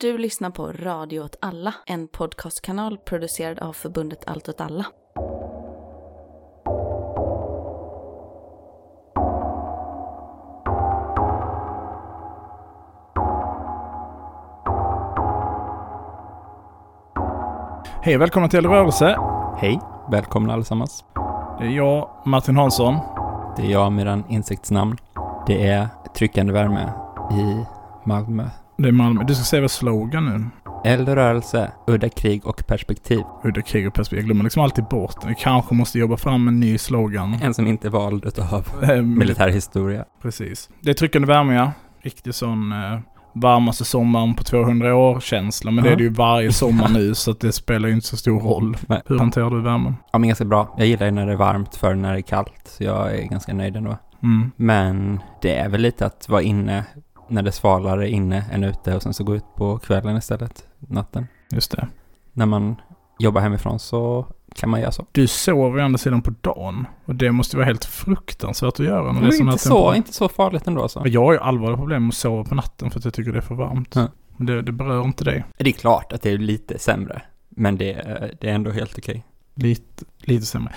Du lyssnar på Radio åt alla, en podcastkanal producerad av förbundet Allt åt alla. Hej och välkomna till Rörelse. Hej, välkomna allesammans. Det är jag, Martin Hansson. Det är jag den insektsnamn. Det är tryckande värme i Malmö. Det är Malmö. Du ska säga vad slogan nu. Eld och rörelse, udda krig och perspektiv. Udda krig och perspektiv. Jag glömmer liksom alltid bort den. Vi kanske måste jobba fram en ny slogan. En som inte är vald utav Ehm, militärhistoria. Precis. Det är tryckande värme, ja. Riktig sån eh, varmaste sommaren på 200 år-känsla. Men det Ja. är det ju varje sommar nu, så att det spelar ju inte så stor roll. Nej. Hur hanterar du värmen? Ja, men ganska bra. Jag gillar ju när det är varmt för när det är kallt, så jag är ganska nöjd ändå. Mm. Men det är väl lite att vara inne när det svalare inne än ute och sen så gå ut på kvällen istället, natten. Just det. När man jobbar hemifrån så kan man göra så. Du sover ju andra sidan på dagen. Och det måste vara helt fruktansvärt att göra. Men det är inte, så, temperatur. inte så farligt ändå alltså. Jag har ju allvarliga problem med att sova på natten för att jag tycker det är för varmt. Ja. Men det, det berör inte dig. Det är klart att det är lite sämre, men det, det är ändå helt okej. Lite, lite sämre.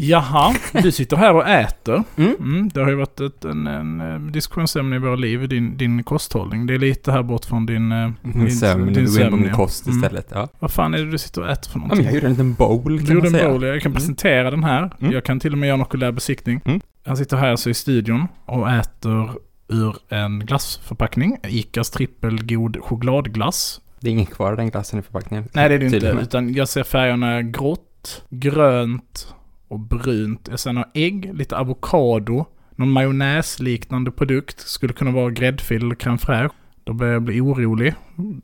Jaha, du sitter här och äter. Mm. Mm, det har ju varit ett en, en, eh, diskussionsämne i våra liv, din, din kosthållning. Det är lite här bort från din... eh, Min sömn, din du går in på min kost Mm. istället. Ja. Vad fan är det du sitter och äter för ja, någonting? jag gjorde en liten bowl Du kan gjorde man en bowl, jag kan Mm. presentera den här. Mm. Jag kan till och med göra en okulär besiktning. Mm. Jag sitter här så i studion och äter ur en glassförpackning. Icas trippelgod chokladglass. Det är ingen kvar i den glassen i förpackningen. Nej det är det inte, utan jag ser färgerna grått, grönt och brunt. Ser några ägg, lite avokado, någon majonnäsliknande produkt. Skulle kunna vara gräddfil eller crème fraîche. Då börjar jag bli orolig.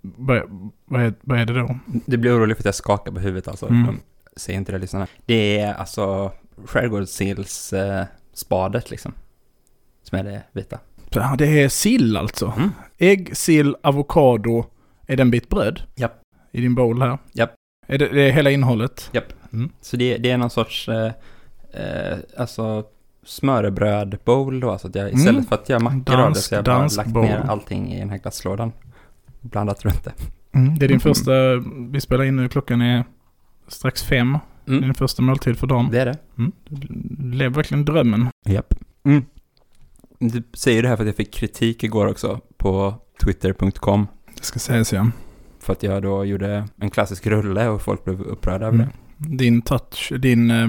Vad, vad, är, vad är det då? Du blir orolig för att jag skakar på huvudet alltså. Mm. Ser inte det lyssnarna. Det är alltså skärgårdssills eh, spadet liksom. Som är det vita. Ja, det är sill alltså. Mm. Ägg, sill, avokado. Är det en bit bröd? Japp. I din bowl här? Japp. Är det, det är hela innehållet? Så det, det är någon sorts, eh, eh, alltså smörrebröd-bowl då. Alltså att jag istället Mm. för att göra mackor av det så har jag bara lagt dansk ner bowl. allting i den här glasslådan. Blandat runt det. Mm. Det är din Mm. första, vi spelar in nu, klockan är strax fem. Det är Mm. din första måltid för dagen. Det är det. Mm. Du lever verkligen drömmen. Japp. Mm. Du säger det här för att jag fick kritik igår också på twitter.com. Det ska sägas ja. För att jag då gjorde en klassisk rulle och folk blev upprörda över Mm. det. Din touch, din, eh,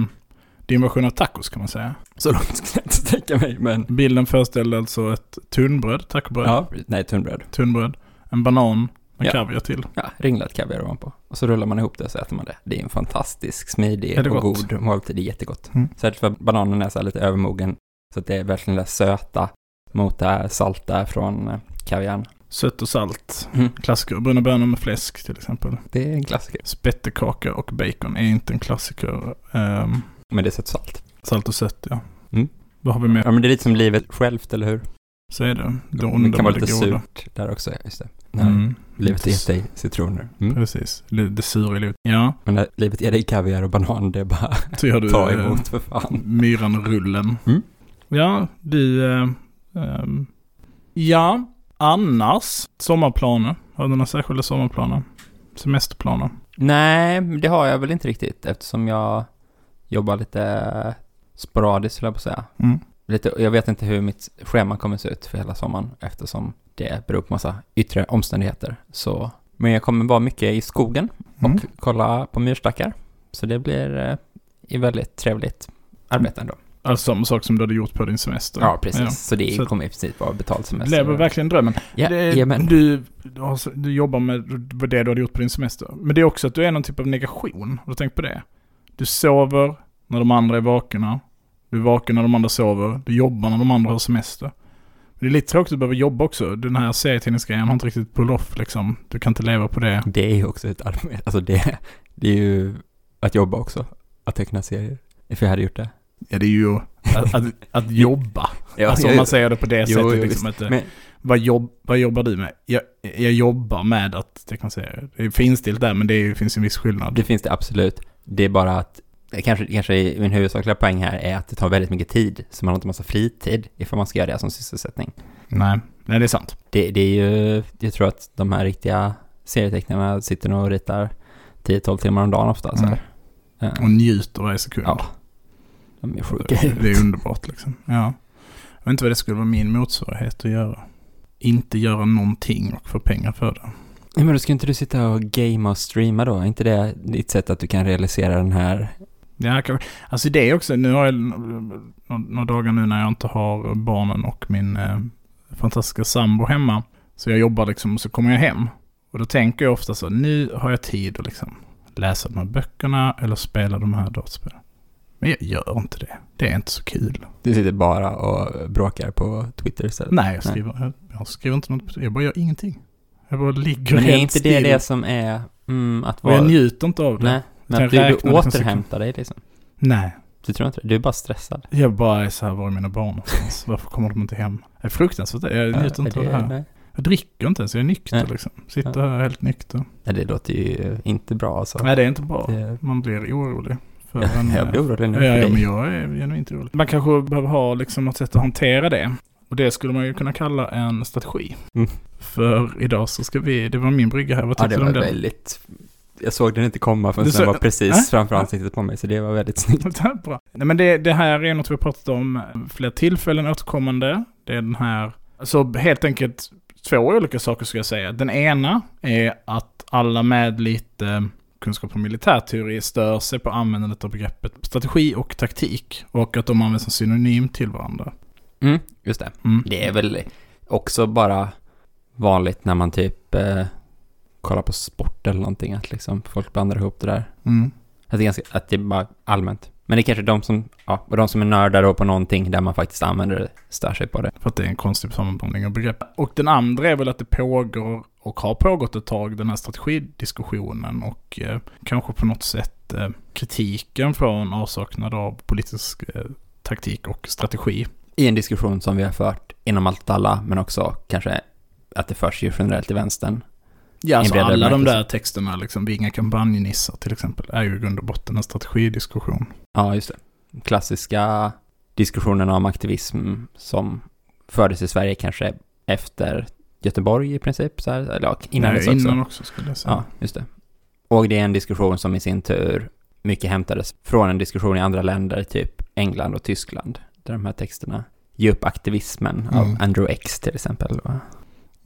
din version av tacos kan man säga. Så långt ska jag inte sträcka mig, men... Bilden föreställde alltså ett tunnbröd, tacobröd, Ja, nej, tunnbröd. tunnbröd, en banan med Ja. kaviar till. Ja, ringlat kaviar ovanpå. Och så rullar man ihop det och så äter man det. Det är en fantastisk, smidig och gott? god måltid. Det är jättegott. Mm. Särskilt för bananen är så lite övermogen. Så att det är verkligen det söta mot det salta från eh, kaviarn. Sött och salt. Mm. Klassiker. Bruna bönor med fläsk till exempel. Det är en klassiker. Spettekaka och bacon är inte en klassiker. Ehm, Men det är sött salt. salt och sött ja. Mm. Vad har vi mer? Ja, men det är lite som livet självt, eller hur? Så är det. Det Det kan vara lite surt där också, just det. När Mm. livet ger dig citroner. Mm. Precis. Det, sura i livet. Ja, Men när livet ger dig kaviar och banan, det är bara så gör du ta eh, emot för fan. myranrullen. Mm. Ja, du... Eh, ehm, ja, annars. Sommarplaner. Har du några särskilda sommarplaner? Semesterplaner? Nej, det har jag väl inte riktigt eftersom jag jobbar lite sporadiskt, höll jag på säga. Mm. Lite, jag vet inte hur mitt schema kommer se ut för hela sommaren eftersom det beror på massa yttre omständigheter. Så, men jag kommer vara mycket i skogen och Mm. kolla på myrstackar. Så det blir eh, väldigt trevligt arbete ändå. Alltså samma sak som du hade gjort på din semester. Ja, precis. Ja. Så det Så- kommer i princip vara betald semester. Lever verkligen drömmen. Ja, det, du, du, har, du jobbar med det du hade gjort på din semester. Men det är också att du är någon typ av negation. Har du tänkt på det? Du sover när de andra är vakna. Du är vaken när de andra sover. Du jobbar när de andra har semester. Det är lite tråkigt att behöva jobba också. Den här serietidningsgrejen har inte riktigt pull off liksom. Du kan inte leva på det. Det är ju också ett arbete. Alltså det, det är ju att jobba också. Att teckna serier. För jag hade gjort det. Ja, det är ju att, att, att jobba. Ja, alltså om man säger det på det Jo, sättet. jo, liksom, att, Men- vad, jobb, vad jobbar du med? Jag, jag jobbar med att teckna serier. Det är finstilt där, men det är, finns en viss skillnad. Det finns det absolut. Det är bara att, det kanske, kanske min huvudsakliga poäng här är att det tar väldigt mycket tid. Så man har inte massa fritid ifall man ska göra det som sysselsättning. Nej, nej det är sant. Det, det är ju, jag tror att de här riktiga serietecknarna sitter nog och ritar 10-12 timmar om dagen ofta. Så Mm. här. Eh, Och njuter varje sekund. Ja. Sjuka. Det är underbart liksom. Ja. Jag vet inte vad det skulle vara min motsvarighet att göra. Inte göra någonting och få pengar för det. Ja, men då ska inte du sitta och gamea och streama då? Är inte det ditt sätt att du kan realisera den här... Ja. Alltså det är också, nu har jag några dagar nu när jag inte har barnen och min eh, fantastiska sambo hemma. Så jag jobbar liksom och så kommer jag hem. Och då tänker jag ofta så, nu har jag tid att liksom läsa de här böckerna eller spela de här dataspelen. Men jag gör inte det. Det är inte så kul. Du sitter bara och bråkar på Twitter istället. Nej, jag skriver, Jag, jag skriver inte något. Jag bara gör ingenting. Jag bara ligger Men är inte det still. det som är mm, att Och vara... jag njuter inte av det. Nej, men att du, du liksom återhämtar dig liksom. Nej. Du tror inte det? Du är bara stressad. Jag bara är så här, var är mina barn någonstans? Varför kommer de inte hem? Det är fruktansvärt. Jag njuter inte av det här. Nej. Jag dricker inte ens, jag är nykter Nej. liksom. Sitter här helt nykter. Nej, det låter ju inte bra alltså. Nej, det är inte bra. Det, Man blir orolig. För en, jag blir orolig nu ja, ja, men jag är genuint orolig. Man kanske behöver ha liksom något sätt att hantera det. Och det skulle man ju kunna kalla en strategi. Mm. För idag så ska vi, det var min brygga här, vad tyckte det du om var den? väldigt... Jag såg den inte komma förrän den var precis Äh? framför ansiktet på mig, så det var väldigt snyggt. Det Bra. Nej men det, det här är något vi har pratat om flera tillfällen återkommande. Det är den här, så helt enkelt två olika saker ska jag säga. Den ena är att alla med lite kunskap om militärteori stör sig på användandet av begreppet strategi och taktik. Och att de används som synonym till varandra. Mm, just det. Mm. Det är väl också bara vanligt när man typ eh, kollar på sport eller någonting, att liksom folk blandar ihop det där. Mm. Att det, är ganska, att det är bara allmänt. Men det är kanske de som, ja, och de som är nördar på någonting där man faktiskt använder det, stör sig på det. För att det är en konstig sammanblandning av begrepp. Och den andra är väl att det pågår och har pågått ett tag den här strategidiskussionen och eh, kanske på något sätt eh, kritiken från avsaknad av politisk eh, taktik och strategi. I en diskussion som vi har fört inom allt alla, men också kanske att det förs ju generellt i vänstern. Ja, alltså alla de bemärkelse. där texterna, liksom, vi är inga kampanjnissar till exempel, är ju i grund och botten en strategidiskussion. Ja, just det. Klassiska diskussionerna om aktivism som fördes i Sverige kanske efter Göteborg i princip, så här, eller ja, innan innan också skulle jag säga. Ja, just det. Och det är en diskussion som i sin tur mycket hämtades från en diskussion i andra länder, typ England och Tyskland, där de här texterna ger upp aktivismen av Mm. Andrew X till exempel. va?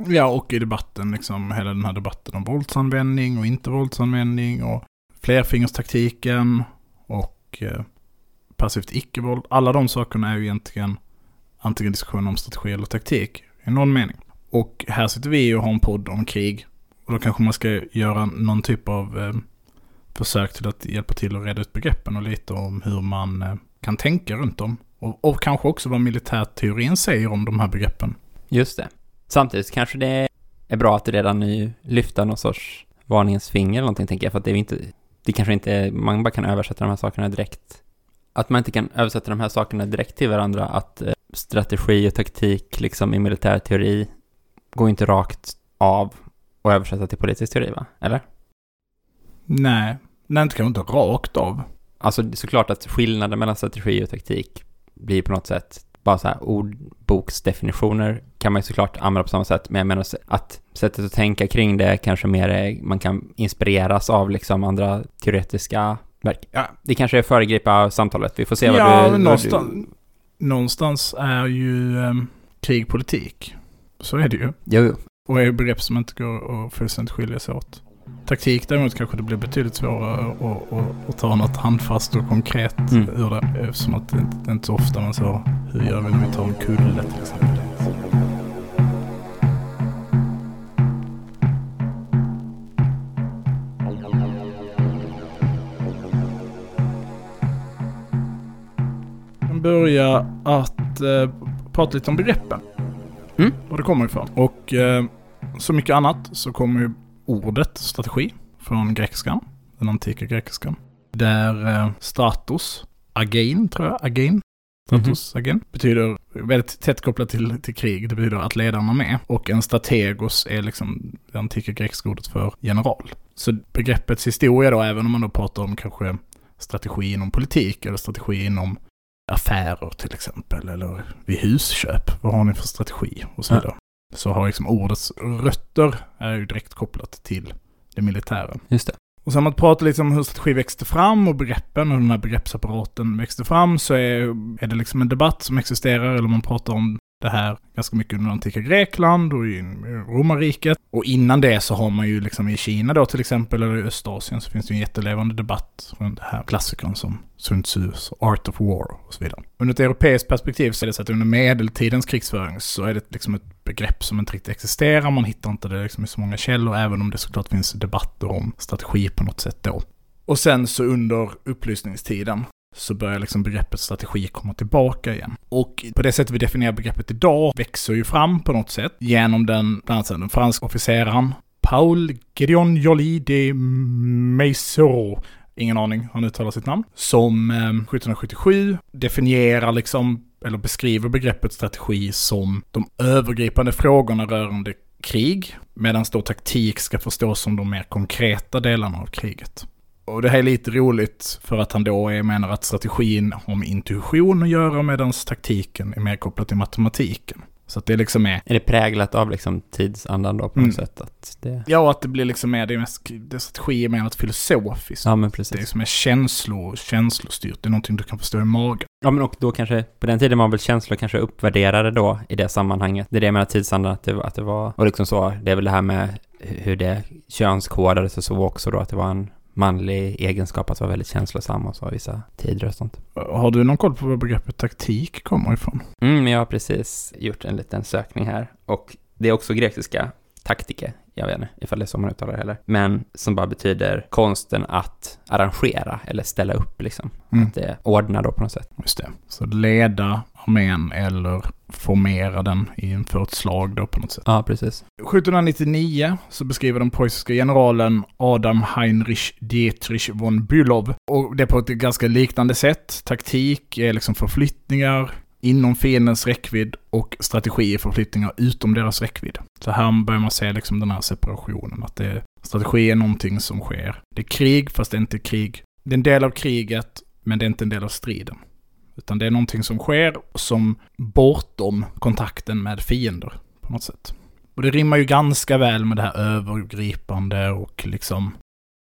Ja, och i debatten, liksom hela den här debatten om våldsanvändning och inte våldsanvändning och flerfingerstaktiken och eh, passivt icke-våld. Alla de sakerna är ju egentligen antingen diskussioner om strategi eller taktik i någon mening. Och här sitter vi och har en podd om krig och då kanske man ska göra någon typ av eh, försök till att hjälpa till att reda ut begreppen och lite om hur man eh, kan tänka runt dem. Och, och kanske också vad militärteorin säger om de här begreppen. Just det. Samtidigt kanske det är bra att redan nu lyfta någon sorts varningens finger eller någonting, tänker jag, för att det är inte, det kanske inte, man bara kan översätta de här sakerna direkt. Att man inte kan översätta de här sakerna direkt till varandra, att eh, strategi och taktik liksom i militärteori går inte rakt av och översätta till politisk teori, va? Eller? Nej, nej inte kanske inte rakt av. Alltså det är såklart att skillnaden mellan strategi och taktik blir på något sätt bara så här ordboksdefinitioner kan man ju såklart använda på samma sätt, men jag menar att sättet att tänka kring det kanske mer är, man kan inspireras av liksom andra teoretiska verk. Ja, det kanske är föregripa samtalet, vi får se vad ja, du... men vad någonstans, Du, någonstans är ju um, krig politik. Så är det ju. jo, jo. Och är begrepp som inte går att fullständigt skilja sig åt. Taktik däremot kanske det blir betydligt svårare att, att, att ta något handfast och konkret Mm. ur det. Eftersom att det, det är inte så ofta man så, hur gör vi när vi tar en kulle till exempel. börja att eh, prata lite om begreppen. Mm. Var det kommer ifrån. Och eh, så mycket annat så kommer ju ordet strategi från grekiskan. Den antika grekiskan. Där eh, stratos, agein tror jag, agein. Stratos, agein. Betyder väldigt tätt kopplat till, till krig. Det betyder att ledarna är med. Och en strategos är liksom det antika grekiska ordet för general. Så begreppets historia då, även om man då pratar om kanske strategi inom politik eller strategi inom affärer till exempel, eller vid husköp. Vad har ni för strategi? Och så Ja. vidare. så har liksom ordets rötter är ju direkt kopplat till det militära. Just det. Och sen man pratar lite om hur strategi växte fram och begreppen och den här begreppsapparaten växte fram så är, är det liksom en debatt som existerar, eller man pratar om det här ganska mycket under antika Grekland och i romarriket. Och innan det så har man ju liksom i Kina då till exempel, eller i Östasien, så finns det ju en jättelevande debatt runt det här klassikern som Sun Tzus Art of War och så vidare. Under ett europeiskt perspektiv så är det så att under medeltidens krigsföring så är det liksom ett begrepp som inte riktigt existerar. Man hittar inte det liksom i så många källor, även om det såklart finns debatter om strategi på något sätt då. Och sen så under upplysningstiden så börjar liksom begreppet strategi komma tillbaka igen. Och på det sättet vi definierar begreppet idag växer ju fram på något sätt genom den, bland annat den franska officeraren Paul Gideon Joly de Meissero, ingen aning hur han uttalar sitt namn, som eh, 1777 definierar liksom, eller beskriver begreppet strategi som de övergripande frågorna rörande krig, medan då taktik ska förstås som de mer konkreta delarna av kriget. Och det här är lite roligt för att han då är, menar att strategin har med intuition att göra medan taktiken är mer kopplad till matematiken. Så att det liksom är... Är det präglat av liksom tidsandan då på något Mm. sätt? Att det... Ja, att det blir liksom mer, det är mest, det strategi är mer något filosofiskt. Ja, men Det är precis. som är känslo, känslostyrt, det är någonting du kan förstå i magen. Ja, men och då kanske, på den tiden var väl känslor kanske uppvärderade då i det sammanhanget. Det är det menar tidsandan, att det, att det var, och liksom så, det är väl det här med hur det könskodades och så också då, att det var en manlig egenskap att vara väldigt känslosam och så vissa tider och sånt. Har du någon koll på var begreppet taktik kommer ifrån? Mm, jag har precis gjort en liten sökning här och det är också grekiska taktike, jag vet inte ifall det är så man uttalar det heller, men som bara betyder konsten att arrangera eller ställa upp liksom. Mm. Att det ordnar då på något sätt. Just det. Så leda armén eller formera den inför ett slag då på något sätt. Ja, precis. 1799 så beskriver den preussiska generalen Adam Heinrich Dietrich von Bülow. Och det på ett ganska liknande sätt. Taktik är liksom förflyttningar inom fiendens räckvidd och strategi för förflyttningar utom deras räckvidd. Så här börjar man se liksom den här separationen. Att det, strategi är någonting som sker. Det är krig fast det är inte krig. Det är en del av kriget men det är inte en del av striden. Utan det är någonting som sker som bortom kontakten med fiender på något sätt. Och det rimmar ju ganska väl med det här övergripande och liksom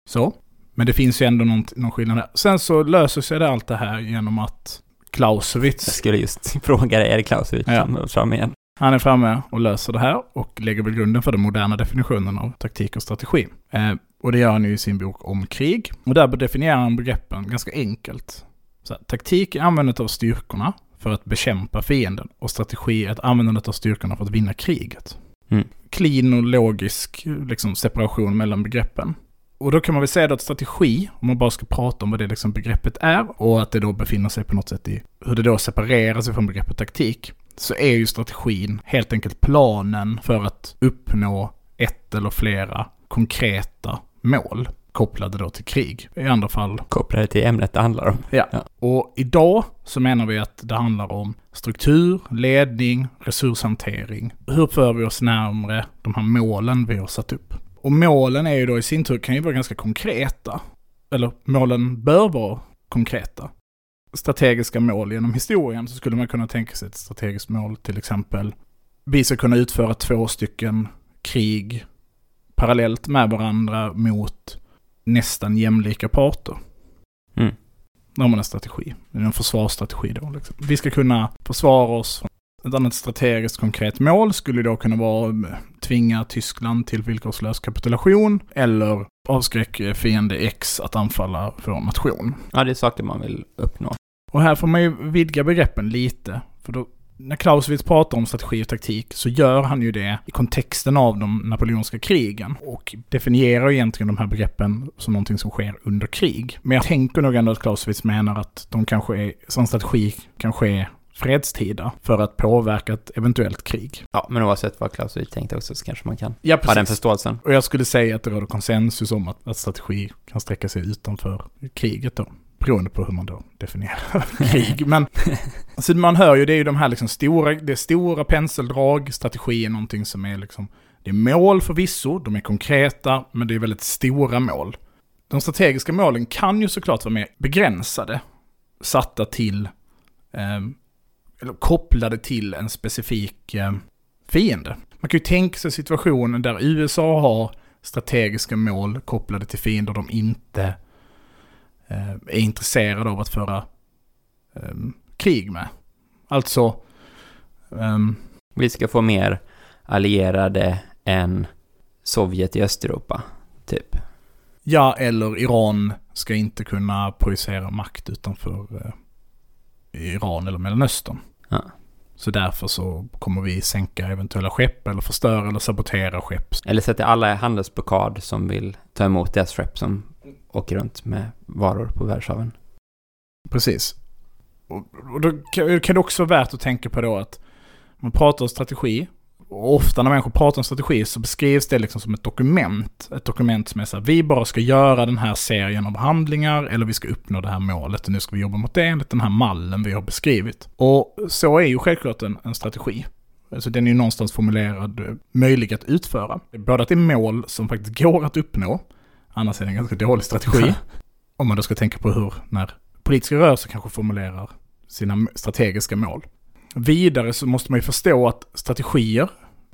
så. Men det finns ju ändå någon, någon skillnad där. Sen så löser sig det allt det här genom att jag Clausewitz, skulle just fråga dig, är det Clausewitz Ja. som är fram igen? han är framme och löser det här och lägger väl grunden för den moderna definitionen av taktik och strategi. Eh, och det gör han ju i sin bok om krig. Och där definierar han begreppen ganska enkelt. Så här, taktik är användandet av styrkorna för att bekämpa fienden och strategi är ett användandet av styrkorna för att vinna kriget. Mm. Clean och logisk liksom, separation mellan begreppen. Och då kan man väl säga att strategi, om man bara ska prata om vad det liksom begreppet är och att det då befinner sig på något sätt i hur det då separerar sig från begreppet taktik, så är ju strategin helt enkelt planen för att uppnå ett eller flera konkreta mål kopplade då till krig. I andra fall Kopplade till ämnet det handlar om. Ja. Ja. Och idag så menar vi att det handlar om struktur, ledning, resurshantering. Hur för vi oss närmre de här målen vi har satt upp? Och målen är ju då i sin tur kan ju vara ganska konkreta. Eller målen bör vara konkreta. Strategiska mål genom historien så skulle man kunna tänka sig ett strategiskt mål till exempel. Vi ska kunna utföra två stycken krig parallellt med varandra mot nästan jämlika parter. Mm. Då har man en strategi. En försvarsstrategi då. Liksom. Vi ska kunna försvara oss. Ett annat strategiskt konkret mål skulle då kunna vara att tvinga Tyskland till villkorslös kapitulation eller avskräck fiende X att anfalla vår nation. Ja, det är saker man vill uppnå. Och här får man ju vidga begreppen lite. För då, när Clausewitz pratar om strategi och taktik så gör han ju det i kontexten av de napoleonska krigen. Och definierar egentligen de här begreppen som någonting som sker under krig. Men jag tänker nog ändå att Clausewitz menar att de kanske är, som strategi kan ske fredstida för att påverka ett eventuellt krig. Ja, men oavsett vad Clausewitz tänkte också så kanske man kan Ja, ha den förståelsen. Och jag skulle säga att det råder konsensus om att, att strategi kan sträcka sig utanför kriget då. Beroende på hur man då definierar krig. Men alltså man hör ju, det är ju de här liksom stora, det är stora penseldrag, strategi är någonting som är liksom, det är mål förvisso, de är konkreta, men det är väldigt stora mål. De strategiska målen kan ju såklart vara mer begränsade, satta till, eh, eller kopplade till en specifik eh, fiende. man kan ju tänka sig situationen där USA har strategiska mål kopplade till fiender de inte eh, är intresserade av att föra eh, krig med. Alltså... ehm, Vi ska få mer allierade än Sovjet i Östeuropa, typ. ja, eller Iran ska inte kunna projicera makt utanför eh, Iran eller Mellanöstern. Ja. Så därför så kommer vi sänka eventuella skepp eller förstöra eller sabotera skepp. Eller sätta alla handelsblockad som vill ta emot deras skepp som åker runt med varor på världshaven. Precis. Och, och då kan det också vara värt att tänka på då att man pratar om strategi. Och ofta när människor pratar om strategi så beskrivs det liksom som ett dokument. Ett dokument som är så här, vi bara ska göra den här serien av handlingar eller vi ska uppnå det här målet och nu ska vi jobba mot det enligt den här mallen vi har beskrivit. Och så är ju självklart en, en strategi. Alltså den är ju någonstans formulerad, eh, möjlig att utföra. Både att det är mål som faktiskt går att uppnå, annars är det en ganska dålig strategi. Om man då ska tänka på hur, när politiska rörelser kanske formulerar sina strategiska mål. Vidare så måste man ju förstå att strategier,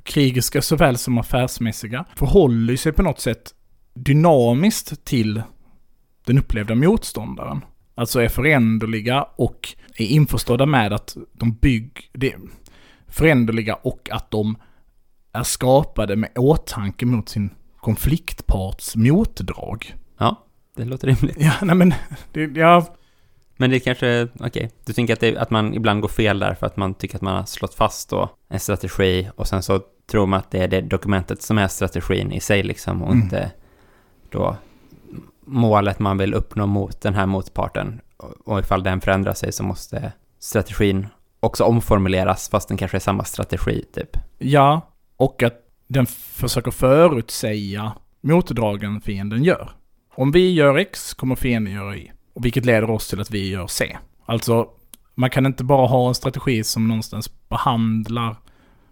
krigiska såväl som affärsmässiga, förhåller sig på något sätt dynamiskt till den upplevda motståndaren. Alltså är föränderliga och är införstådda med att de det, föränderliga och att de är skapade med åtanke mot sin konfliktparts motdrag. Ja, det låter rimligt. Ja, nej men, det, ja, Men det kanske, okej, du tänker att, det, att man ibland går fel där för att man tycker att man har slått fast då en strategi och sen så tror man att det är det dokumentet som är strategin i sig liksom och Mm. inte då målet man vill uppnå mot den här motparten. Och- ifall den förändrar sig så måste strategin också omformuleras fast den kanske är samma strategi typ. Ja, och att den försöker förutsäga motdragen fienden gör. Om vi gör X kommer fienden göra Y. Och vilket leder oss till att vi gör C. Alltså, man kan inte bara ha en strategi som någonstans behandlar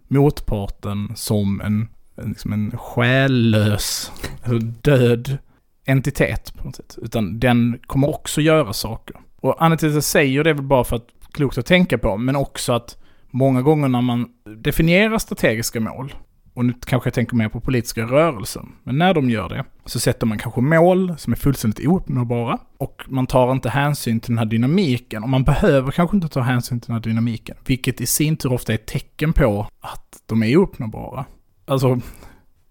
motparten som en, liksom en själlös, alltså död entitet på något sätt. Utan den kommer också göra saker. Och anledningen till att jag säger det är väl bara för att klokt att tänka på, men också att många gånger när man definierar strategiska mål, och nu kanske jag tänker mer på politiska rörelser, men när de gör det så sätter man kanske mål som är fullständigt ouppnåbara och man tar inte hänsyn till den här dynamiken och man behöver kanske inte ta hänsyn till den här dynamiken, vilket i sin tur ofta är ett tecken på att de är ouppnåbara. Alltså,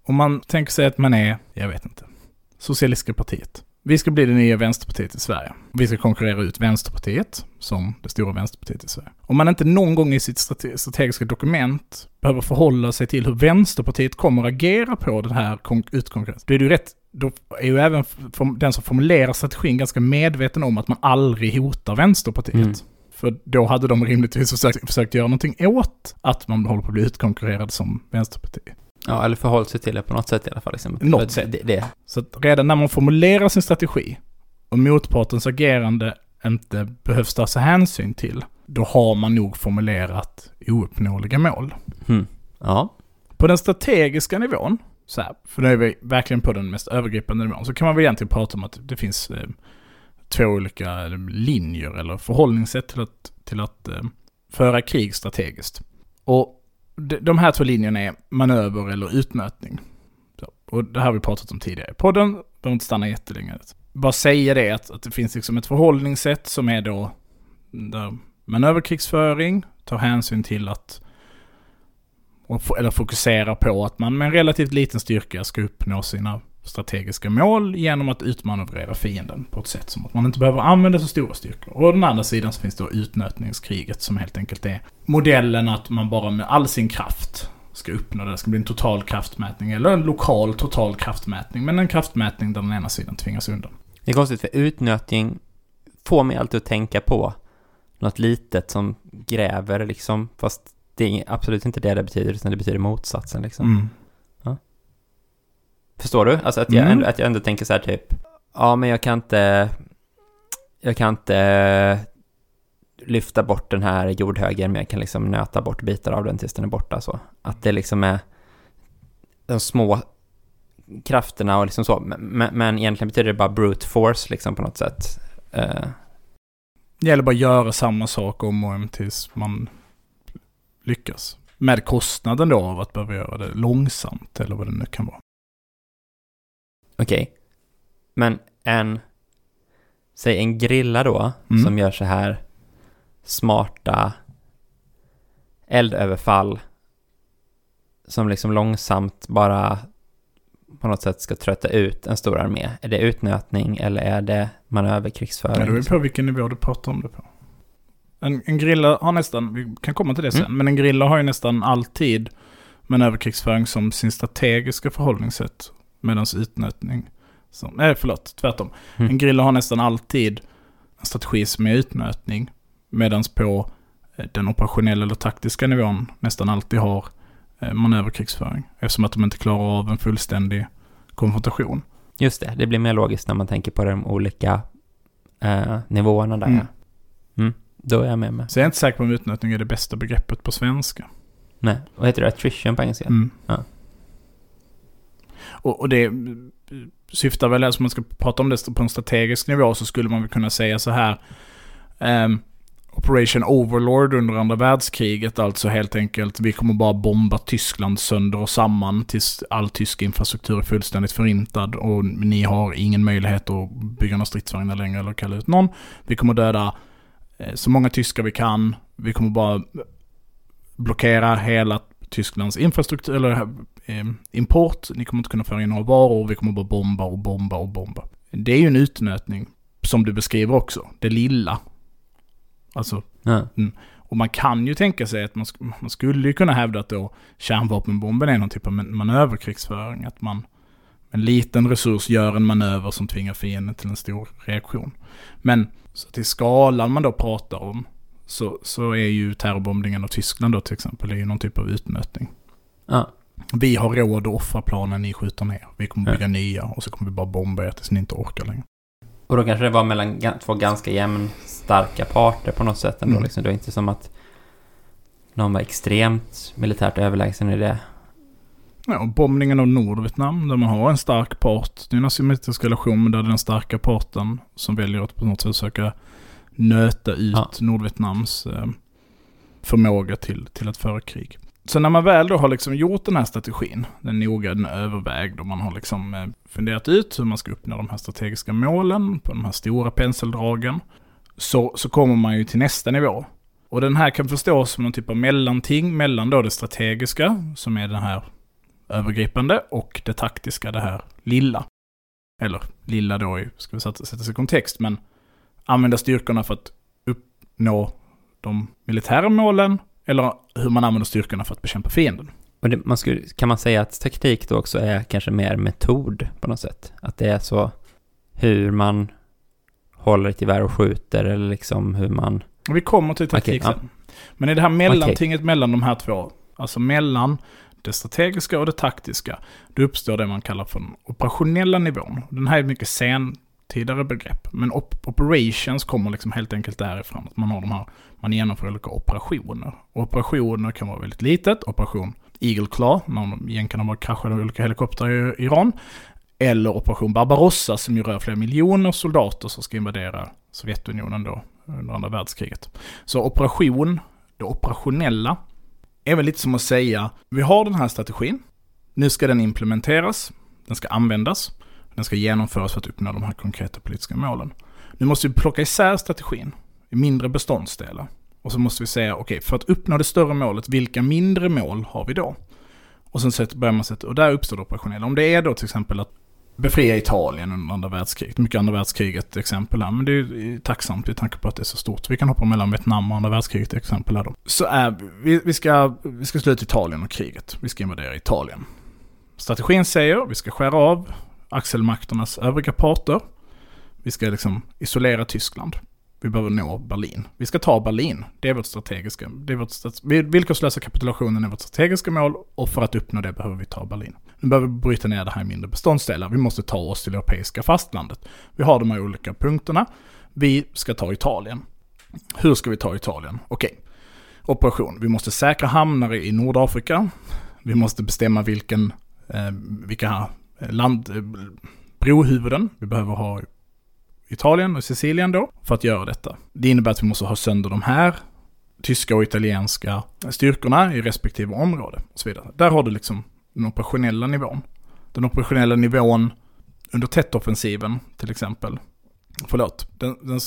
om man tänker sig att man är, jag vet inte, Socialistiska partiet. Vi ska bli det nya Vänsterpartiet i Sverige. Vi ska konkurrera ut Vänsterpartiet som det stora Vänsterpartiet i Sverige. Om man inte någon gång i sitt strate- strategiska dokument behöver förhålla sig till hur Vänsterpartiet kommer att agera på den här kon- utkonkurrensen, då är det ju rätt, då är ju även den som formulerar strategin ganska medveten om att man aldrig hotar Vänsterpartiet. Mm. För då hade de rimligtvis försökt, försökt göra någonting åt att man håller på att bli utkonkurrerad som Vänsterparti. Ja, eller förhållit sig till det på något sätt i alla fall. Liksom. Något sätt. Det, det. Så redan när man formulerar sin strategi och motpartens agerande inte behövs tas hänsyn till, då har man nog formulerat ouppnåeliga mål. Hmm. Ja. På den strategiska nivån, så här, för nu är vi verkligen på den mest övergripande nivån, så kan man väl egentligen prata om att det finns eh, två olika eh, linjer eller förhållningssätt till att, till att eh, föra krig strategiskt. Och de, här två linjerna är manöver eller utnötning. Så, och det här har vi pratat om tidigare i podden, behöver inte stanna jättelänge. Bara säga det att, att det finns liksom ett förhållningssätt som är då där manöverkrigsföring tar hänsyn till att eller fokusera på att man med en relativt liten styrka ska uppnå sina strategiska mål genom att utmanövrera fienden på ett sätt som att man inte behöver använda så stora styrkor. Och å den andra sidan så finns då utnötningskriget som helt enkelt är modellen att man bara med all sin kraft ska uppnå det. Det ska bli en total kraftmätning eller en lokal total kraftmätning. Men en kraftmätning där den ena sidan tvingas undan. Det är konstigt för utnötning får mig alltid att tänka på något litet som gräver liksom, fast det är absolut inte det det betyder, utan det betyder motsatsen liksom. Mm. Förstår du? Alltså att jag, Mm. ändå, att jag ändå tänker så här typ, ja men jag kan inte, jag kan inte lyfta bort den här jordhögen, men jag kan liksom nöta bort bitar av den tills den är borta så. Att det liksom är de små krafterna och liksom så, men, men egentligen betyder det bara brute force liksom på något sätt. Eh, Det gäller bara att göra samma sak om och om tills man lyckas. Med kostnaden då av att behöva göra det långsamt eller vad det nu kan vara. Okej. Men en, säg en grilla då, Mm. som gör så här smarta eldöverfall som liksom långsamt bara på något sätt ska trötta ut en stor armé. Är det utnötning eller är det Ja, manöverkrigsföring? det beror på vilken nivå du pratar om det på. En, en grilla har nästan, vi kan komma till det sen, Mm. men en grilla har ju nästan alltid manöverkrigsföring som sin strategiska förhållningssätt. Medan utnötning, som, nej förlåt, tvärtom. Mm. En grilla har nästan alltid en strategi som är utnötning. Medan på eh, den operationella eller taktiska nivån nästan alltid har eh, manöverkrigsföring. Eftersom att de inte klarar av en fullständig konfrontation. Just det, det blir mer logiskt när man tänker på de olika eh, nivåerna där. Mm. Mm, då är jag med mig. Så jag är inte säker på om utnötning är det bästa begreppet på svenska. Nej, vad heter det? Attrition på engelska? Mm. Ja. Och, och det syftar väl, alltså om man ska prata om det på en strategisk nivå så skulle man väl kunna säga så här. Um, Operation Overlord under andra världskriget, alltså helt enkelt vi kommer bara bomba Tyskland sönder och samman tills all tysk infrastruktur är fullständigt förintad och ni har ingen möjlighet att bygga några stridsvagnar längre eller kalla ut någon. Vi kommer döda eh, så många tyskar vi kan. Vi kommer bara blockera hela Tysklands infrastruktur, eller eh, import. Ni kommer inte kunna föra in några varor. Vi kommer bara bomba och bomba och bomba. Det är ju en utnötning, som du beskriver också. Det lilla. Alltså, Ja. och man kan ju tänka sig att man, man skulle ju kunna hävda att då kärnvapenbomben är någon typ av man- manöverkrigsföring. Att man en liten resurs gör en manöver som tvingar fienden till en stor reaktion. Men så till skalan man då pratar om så, så är ju terrorbombningen av Tyskland då till exempel är ju någon typ av utnötning. ja. Vi har råd att offra planen ni skjuter ner. Vi kommer bygga nya och så kommer vi bara bomba er tills ni inte orkar längre. Och då kanske det var mellan två ganska jämnstarka parter på något sätt ändå. Mm. Liksom. Det var inte som att någon var extremt militärt överlägsen i det. Ja, bombningen av Nordvietnam där man har en stark part. Det är en asymmetrisk relation men där den starka parten som väljer att på något sätt försöka nöta ut Ja. Nordvietnams eh, förmåga till, till att föra krig. Så när man väl då har liksom gjort den här strategin, den är noga den är övervägd och man har liksom eh, funderat ut hur man ska uppnå de här strategiska målen på de här stora penseldragen, så, så kommer man ju till nästa nivå. Och den här kan förstås som någon typ av mellanting mellan då det strategiska, som är den här övergripande, och det taktiska, det här lilla. Eller lilla då, i- ska vi sätta, sätta sig i kontext, men använda styrkorna för att uppnå de militära målen, eller hur man använder styrkorna för att bekämpa fienden. Det, man skulle, kan man säga att taktik då också är kanske mer metod på något sätt? Att det är så hur man håller ett gevär och skjuter eller liksom hur man... Vi kommer till taktik ja. sen. Men i det här mellantinget mellan de här två, alltså mellan det strategiska och det taktiska, då uppstår det man kallar för den operationella nivån. Den här är mycket sentidare begrepp, men op- operations kommer liksom helt enkelt därifrån. Att man har de här, man genomför olika operationer. Och operationer kan vara väldigt litet, operation Eagle Claw, när jänkarna bara kraschade olika helikoptrar i Iran. Eller operation Barbarossa som ju rör flera miljoner soldater som ska invadera Sovjetunionen då under andra världskriget. Så operation, det operationella, är väl lite som att säga, vi har den här strategin, nu ska den implementeras, den ska användas, den ska genomföras för att uppnå de här konkreta politiska målen. Nu måste vi plocka isär strategin i mindre beståndsdelar. Och så måste vi säga, okej, för att uppnå det större målet, vilka mindre mål har vi då? Och sen så börjar man sätta, och där uppstår det operationella. Om det är då till exempel att befria Italien under andra världskriget. Mycket andra världskriget exempel här, men det är ju tacksamt med tanke på att det är så stort. Vi kan hoppa mellan Vietnam och andra världskriget exempel här då. Så är, vi, vi, ska, vi ska sluta Italien och kriget. Vi ska invadera Italien. Strategin säger, vi ska skära av axelmakternas övriga parter. Vi ska liksom isolera Tyskland. Vi behöver nå Berlin. Vi ska ta Berlin. Det är vårt strategiska, det är vårt, stats- villkorslösa kapitulationen är vårt strategiska mål och för att uppnå det behöver vi ta Berlin. Nu behöver vi bryta ner det här i mindre beståndsdelar. Vi måste ta oss till europeiska fastlandet. Vi har de här olika punkterna. Vi ska ta Italien. Hur ska vi ta Italien? Okej. Operation. Vi måste säkra hamnar i Nordafrika. Vi måste bestämma vilken, eh, vilka land, eh, brohuvuden vi behöver ha Italien och Sicilien då, för att göra detta. Det innebär att vi måste ha sönder de här tyska och italienska styrkorna i respektive område och så vidare. Där har du liksom den operationella nivån. Den operationella nivån under tättoffensiven till exempel. Förlåt. Den, den,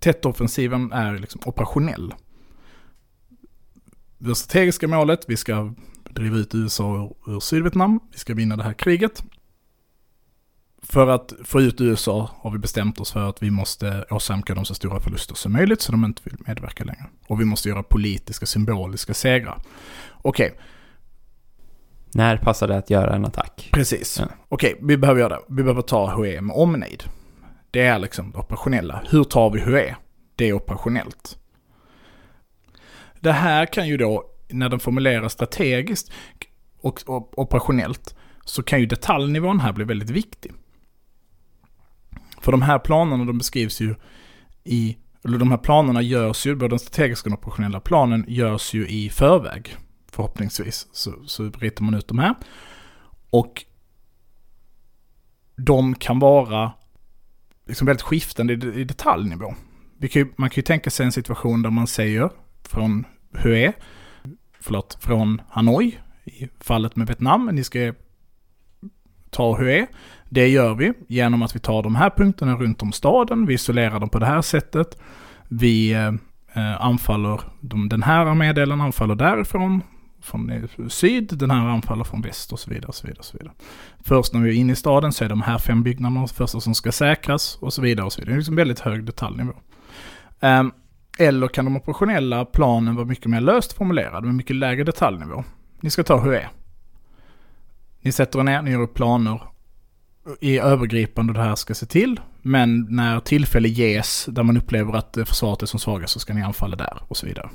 tättoffensiven är liksom operationell. Det strategiska målet, vi ska driva ut USA ur, ur Sydvietnam, vi ska vinna det här kriget. För att få ut USA har vi bestämt oss för att vi måste åsamka dem så stora förluster som möjligt så de inte vill medverka längre. Och vi måste göra politiska, symboliska segrar. Okej. Okay. När passar det att göra en attack? Precis. Ja. Okej, okay, vi behöver göra det. Vi behöver ta Hue med omnejd. Det är liksom det operationella. Hur tar vi Hue? Det är operationellt. Det här kan ju då, när den formuleras strategiskt och operationellt, så kan ju detaljnivån här bli väldigt viktig. För de här planerna de beskrivs ju i, eller de här planerna görs ju, både den strategiska och den operationella planen görs ju i förväg. Förhoppningsvis så, så ritar man ut de här. Och de kan vara liksom väldigt skiftande i, i detaljnivå. Kan ju, man kan ju tänka sig en situation där man säger från Hue, förlåt, från Hanoi, i fallet med Vietnam, ni ska ta Hue. Det gör vi genom att vi tar de här punkterna runt om staden, vi isolerar dem på det här sättet. Vi eh, anfaller de, den här armédelen, anfaller därifrån, från eh, syd, den här anfaller från väst och så vidare. Och så vidare, och så vidare. Först när vi är inne i staden så är de här fem byggnaderna de första som ska säkras och så vidare. och så vidare. Det är liksom väldigt hög detaljnivå. Um, eller kan de operationella planen vara mycket mer löst formulerade med mycket lägre detaljnivå? Ni ska ta hur är. Ni sätter er ner, ni gör upp planer i övergripande det här ska se till. Men när tillfälle ges där man upplever att försvaret är som svagast så ska ni anfalla där och så vidare.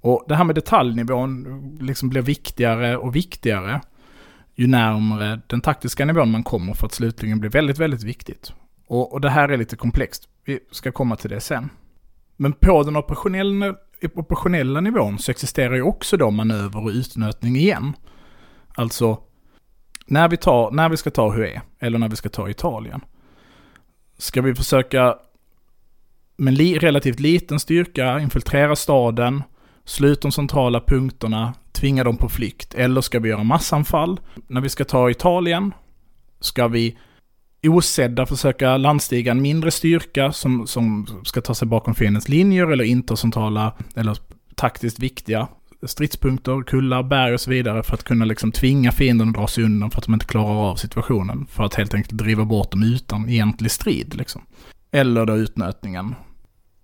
Och det här med detaljnivån liksom blir viktigare och viktigare ju närmare den taktiska nivån man kommer för att slutligen bli väldigt, väldigt viktigt. Och, och det här är lite komplext. Vi ska komma till det sen. Men på den operationella, operationella nivån så existerar ju också då manöver och utnötning igen. Alltså, när vi, tar, när vi ska ta Hue, eller när vi ska ta Italien, ska vi försöka med li, relativt liten styrka infiltrera staden, slut de centrala punkterna, tvinga dem på flykt, eller ska vi göra massanfall? När vi ska ta Italien, ska vi osedda försöka landstiga en mindre styrka som, som ska ta sig bakom fiendens linjer eller inte centrala eller taktiskt viktiga stridspunkter, kullar, berg och så vidare för att kunna liksom tvinga fienden att dra sig undan för att de inte klarar av situationen. För att helt enkelt driva bort dem utan egentlig strid liksom. Eller då utnötningen.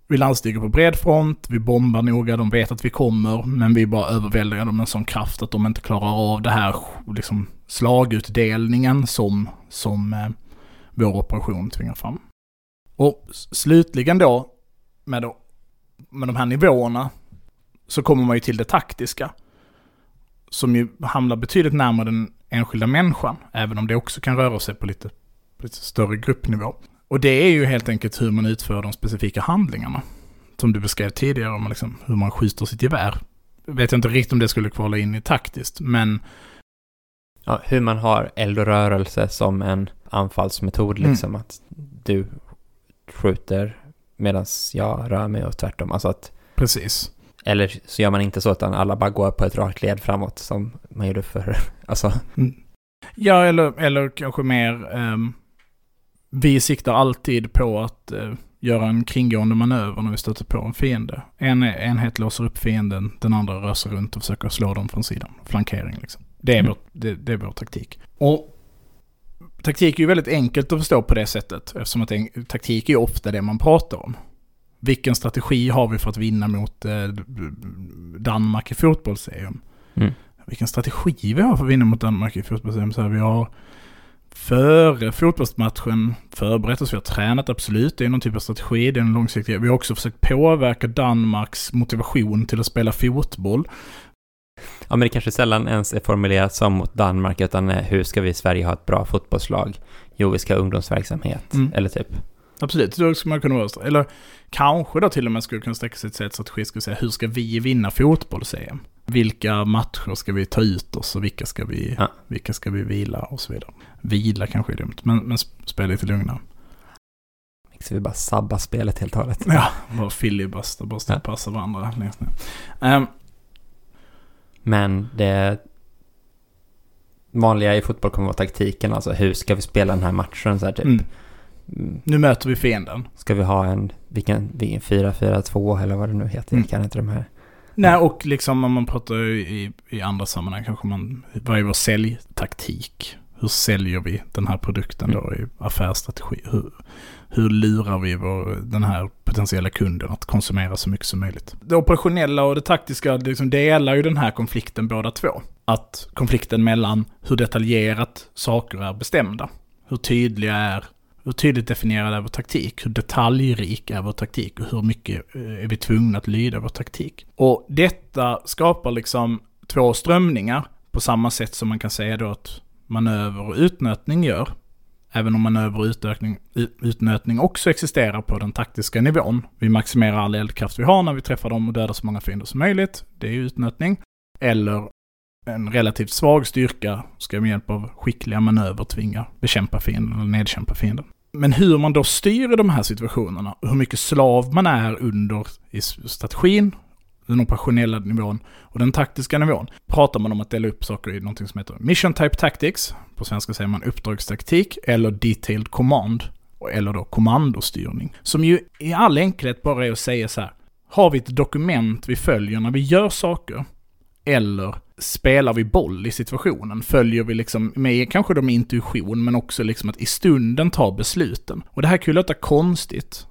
Vi landstiger på bred front, vi bombar noga, de vet att vi kommer, men vi bara överväldigar dem med en sån kraft att de inte klarar av det här liksom slagutdelningen som, som eh, vår operation tvingar fram. Och slutligen då, med, då, med de här nivåerna, så kommer man ju till det taktiska. Som ju hamnar betydligt närmare den enskilda människan, även om det också kan röra sig på lite, på lite större gruppnivå. Och det är ju helt enkelt hur man utför de specifika handlingarna. Som du beskrev tidigare om liksom hur man skjuter sitt gevär. Vet jag inte riktigt om det skulle kvala in i taktiskt, men... Ja, hur man har eld och rörelse som en anfallsmetod mm. liksom. Mm. Att du skjuter medan jag rör mig och tvärtom. Alltså att... Precis. Eller så gör man inte så utan alla bara går på ett rakt led framåt som man gjorde för, alltså. Mm. Ja, eller, eller kanske mer, um, vi siktar alltid på att uh, göra en kringgående manöver när vi stöter på en fiende. En enhet låser upp fienden, den andra rör sig runt och försöker slå dem från sidan. Flankering liksom. Det är, mm. vår, det, det är vår taktik. Och taktik är ju väldigt enkelt att förstå på det sättet. Eftersom att en, taktik är ju ofta det man pratar om. Vilken strategi har vi för att vinna mot eh, Danmark i fotbolls-EM? Mm. Vilken strategi vi har för att vinna mot Danmark i fotbolls-EM? Så här, vi har före fotbollsmatchen förberett oss, vi har tränat absolut, det är någon typ av strategi, det är en långsiktig. Vi har också försökt påverka Danmarks motivation till att spela fotboll. Ja, men det kanske sällan ens är formulerat som mot Danmark, utan eh, hur ska vi i Sverige ha ett bra fotbollslag? Jo, vi ska ha ungdomsverksamhet, mm. eller typ. Absolut, då skulle man kunna vara Eller kanske då till och med skulle kunna sträcka sig till ett strategi skulle säga hur ska vi vinna fotbolls-EM? Vilka matcher ska vi ta ut oss och vilka ska vi, ja. vilka ska vi vila och så vidare. Vila kanske är dumt, men, men spela lite lugnare. Så vi bara sabbar spelet helt och hållet. Ja, bara filibuster, bara stå och passa varandra längst ner. Ehm, Men det vanliga i fotboll kommer vara taktiken, alltså hur ska vi spela den här matchen så här typ. mm. Mm. Nu möter vi fienden. Ska vi ha en, vilken, vilken 4-4-2 eller vad det nu heter, Mm. jag kan inte de här. Nej, och liksom om man pratar i, i andra sammanhang kanske man, vad är vår säljtaktik? Hur säljer vi den här produkten då i affärsstrategi? Hur, hur lurar vi vår, den här potentiella kunden att konsumera så mycket som möjligt? Det operationella och det taktiska liksom delar ju den här konflikten båda två. Att konflikten mellan hur detaljerat saker är bestämda, hur tydliga är hur tydligt definierad är vår taktik? Hur detaljrik är vår taktik? Och hur mycket eh, är vi tvungna att lyda vår taktik? Och detta skapar liksom två strömningar på samma sätt som man kan säga då att manöver och utnötning gör. Även om manöver och utökning, utnötning också existerar på den taktiska nivån. Vi maximerar all eldkraft vi har när vi träffar dem och dödar så många fiender som möjligt. Det är utnötning. Eller en relativt svag styrka ska med hjälp av skickliga manöver tvinga bekämpa fienden eller nedkämpa fienden. Men hur man då styr i de här situationerna, och hur mycket slav man är under i strategin, den operationella nivån och den taktiska nivån, pratar man om att dela upp saker i något som heter Mission Type Tactics, på svenska säger man uppdragstaktik, eller Detailed Command, eller då kommandostyrning. Som ju i all enkelhet bara är att säga så här, har vi ett dokument vi följer när vi gör saker, eller spelar vi boll i situationen? Följer vi liksom med kanske då med intuition, men också liksom att i stunden ta besluten? Och det här kan ju låta konstigt.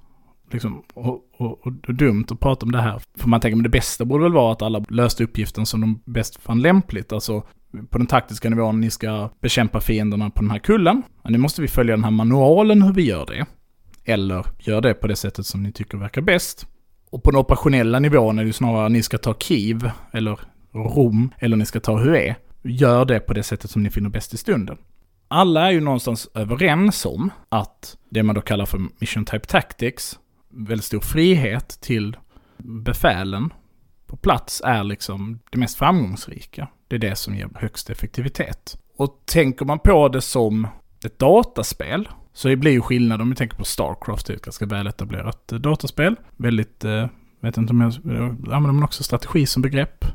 Liksom, och, och, och dumt att prata om det här. För man tänker, men det bästa borde väl vara att alla löste uppgiften som de bäst fann lämpligt. Alltså på den taktiska nivån, ni ska bekämpa fienderna på den här kullen. Men nu måste vi följa den här manualen hur vi gör det. Eller gör det på det sättet som ni tycker verkar bäst. Och på den operationella nivån är det ju snarare ni ska ta Kiev, eller Rom, eller ni ska ta Hue. Gör det på det sättet som ni finner bäst i stunden. Alla är ju någonstans överens om att det man då kallar för Mission Type Tactics, väldigt stor frihet till befälen på plats är liksom det mest framgångsrika. Det är det som ger högst effektivitet. Och tänker man på det som ett dataspel så det blir ju skillnad om vi tänker på Starcraft, det är ett ganska väl etablerat eh, dataspel. Väldigt, eh, vet inte om jag, använder man också strategi som begrepp.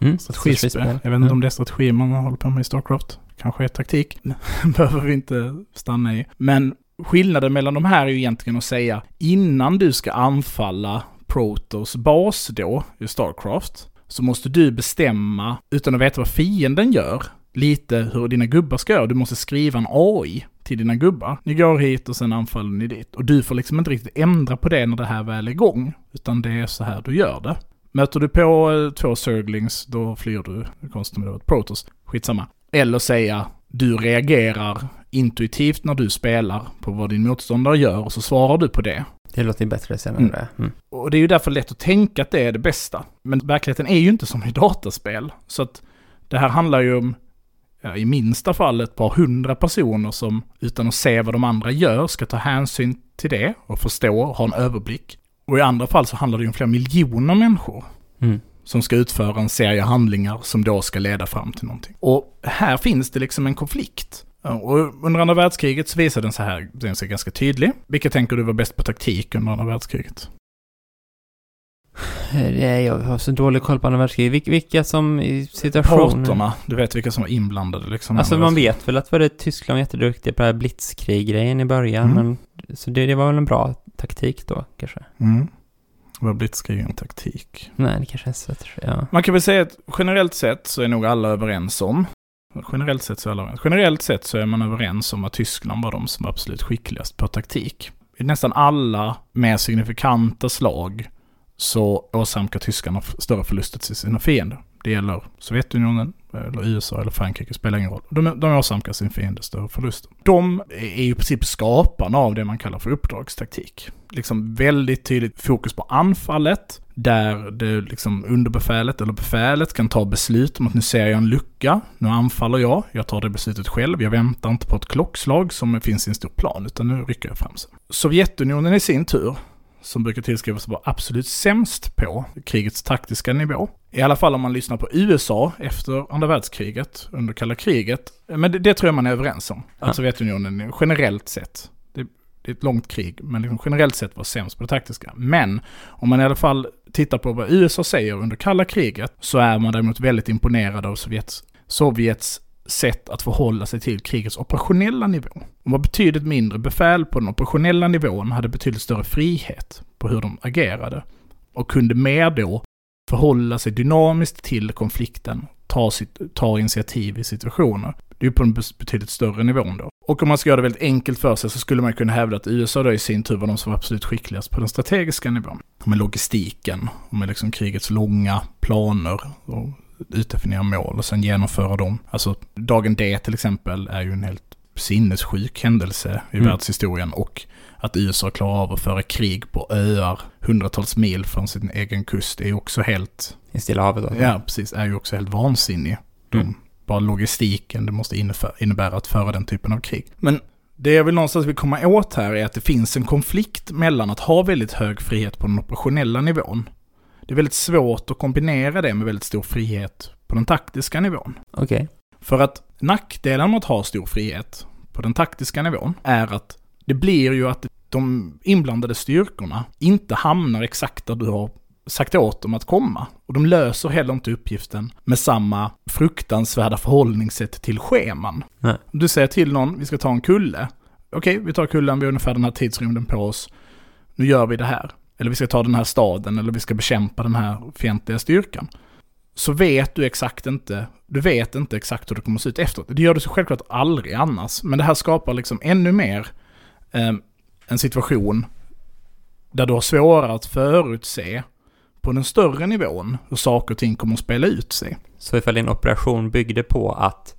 Mm, Strategispel. strategispel. Jag vet inte om det är strategi man håller på med i Starcraft. Kanske är taktik. Behöver vi inte stanna i. Men skillnaden mellan de här är ju egentligen att säga innan du ska anfalla Protos bas då i Starcraft så måste du bestämma, utan att veta vad fienden gör, lite hur dina gubbar ska göra. Du måste skriva en AI till dina gubbar. Ni går hit och sen anfaller ni dit. Och du får liksom inte riktigt ändra på det när det här väl är igång. Utan det är så här du gör det. Möter du på eh, två Zerglings, då flyr du. Det konstigt med det var ett Protos. Skitsamma. Eller säga, du reagerar intuitivt när du spelar på vad din motståndare gör och så svarar du på det. Det låter ju bättre sen än Mm. det. Mm. Och det är ju därför lätt att tänka att det är det bästa. Men verkligheten är ju inte som i dataspel. Så att det här handlar ju om, ja, i minsta fall, ett par hundra personer som utan att se vad de andra gör ska ta hänsyn till det och förstå och ha en överblick. Och i andra fall så handlar det ju om flera miljoner människor Mm. som ska utföra en serie handlingar som då ska leda fram till någonting. Och här finns det liksom en konflikt. Och under andra världskriget så visade den sig här, den sig ganska tydlig. Vilka tänker du var bäst på taktik under andra världskriget? Nej, jag har så dålig koll på andra världskriget. Vil- vilka som i situationen... Parterna, du vet vilka som var inblandade liksom. Alltså man vet väl att var det Tyskland var jätteduktiga på det här blitzkrig-grejen i början, Mm. men så det, det var väl en bra taktik då kanske? Mm. Vad blitzkrig en taktik? Nej, det kanske är strategi, ja. Man kan väl säga att generellt sett så är nog alla överens om Generellt sett så är alla. Generellt sett så är man överens om att Tyskland var de som var absolut skickligast på taktik. I nästan alla mer signifikanta slag så åsamkar tyskarna större förluster till sina fiender. Det gäller Sovjetunionen, eller USA eller Frankrike, spelar ingen roll. De, de åsamkar sin fiende större förluster. De är ju i princip skaparna av det man kallar för uppdragstaktik. Liksom väldigt tydligt fokus på anfallet, där det liksom underbefälet eller befälet kan ta beslut om att nu ser jag en lucka, nu anfaller jag, jag tar det beslutet själv, jag väntar inte på ett klockslag som finns i en stor plan, utan nu rycker jag fram sig. Sovjetunionen i sin tur, som brukar tillskrivas vara absolut sämst på krigets taktiska nivå. I alla fall om man lyssnar på USA efter andra världskriget, under kalla kriget. Men det, det tror jag man är överens om. Att. Sovjetunionen generellt sett, det är ett långt krig, men liksom generellt sett var sämst på det taktiska. Men om man i alla fall tittar på vad USA säger under kalla kriget så är man däremot väldigt imponerad av Sovjets, Sovjets sätt att förhålla sig till krigets operationella nivå. De var betydligt mindre befäl på den operationella nivån, hade betydligt större frihet på hur de agerade och kunde mer då förhålla sig dynamiskt till konflikten, ta, sitt, ta initiativ i situationer. Det är ju på en betydligt större nivån då. Och om man ska göra det väldigt enkelt för sig så skulle man kunna hävda att USA då i sin tur var de som var absolut skickligast på den strategiska nivån. Med logistiken, med liksom krigets långa planer och utdefiniera mål och sen genomföra dem. Alltså dagen D till exempel är ju en helt sinnessjuk händelse i mm. världshistorien och att USA klarar av att föra krig på öar hundratals mil från sin egen kust är ju också helt... I Stilla havet då? Ja, precis. Är ju också helt vansinnig. De, mm. Bara logistiken det måste innebära att föra den typen av krig. Men det jag vill någonstans vill komma åt här är att det finns en konflikt mellan att ha väldigt hög frihet på den operationella nivån. Det är väldigt svårt att kombinera det med väldigt stor frihet på den taktiska nivån. Okej. Okay. För att nackdelen med att ha stor frihet på den taktiska nivån är att det blir ju att de inblandade styrkorna inte hamnar exakt där du har sagt åt dem att komma. Och de löser heller inte uppgiften med samma fruktansvärda förhållningssätt till scheman. Nej. Du säger till någon, vi ska ta en kulle. Okej, vi tar kullen, vi har ungefär den här tidsrymden på oss. Nu gör vi det här. Eller vi ska ta den här staden, eller vi ska bekämpa den här fientliga styrkan. Så vet du exakt inte, du vet inte exakt hur det kommer att se ut efteråt. Det gör du så självklart aldrig annars. Men det här skapar liksom ännu mer eh, en situation där du har svårare att förutse på den större nivån hur saker och ting kommer att spela ut sig. Så ifall din operation byggde på att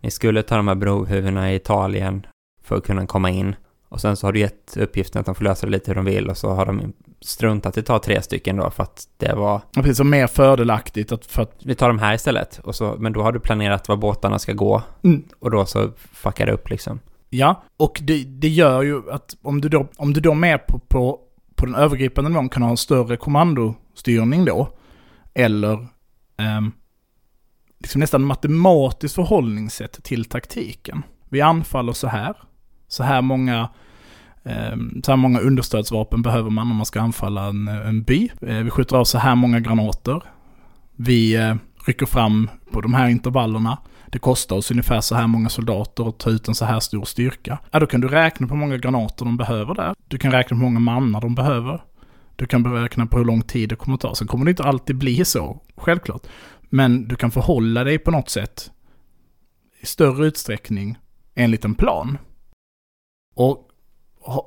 ni skulle ta de här brohuvudena i Italien för att kunna komma in och sen så har du gett uppgiften att de får lösa det lite hur de vill och så har de struntat i att ta tre stycken då för att det var... Ja, precis, och mer fördelaktigt att för att... Vi tar de här istället. Och så, men då har du planerat var båtarna ska gå. Mm. Och då så fuckar det upp liksom. Ja, och det, det gör ju att om du då, om du då med på, på, på den övergripande nivån kan ha en större styrning då, eller eh, liksom nästan matematiskt förhållningssätt till taktiken. Vi anfaller så här, så här många ehm, så här många understödsvapen behöver man om man ska anfalla en, en by. Eh, vi skjuter av så här många granater. Vi eh, rycker fram på de här intervallerna. Det kostar oss ungefär så här många soldater att ta ut en så här stor styrka. Ja, då kan du räkna på hur många granater de behöver där. Du kan räkna på hur många mannar de behöver. Du kan beräkna på hur lång tid det kommer att ta. Sen kommer det inte alltid bli så, självklart. Men du kan förhålla dig på något sätt i större utsträckning enligt en plan. Och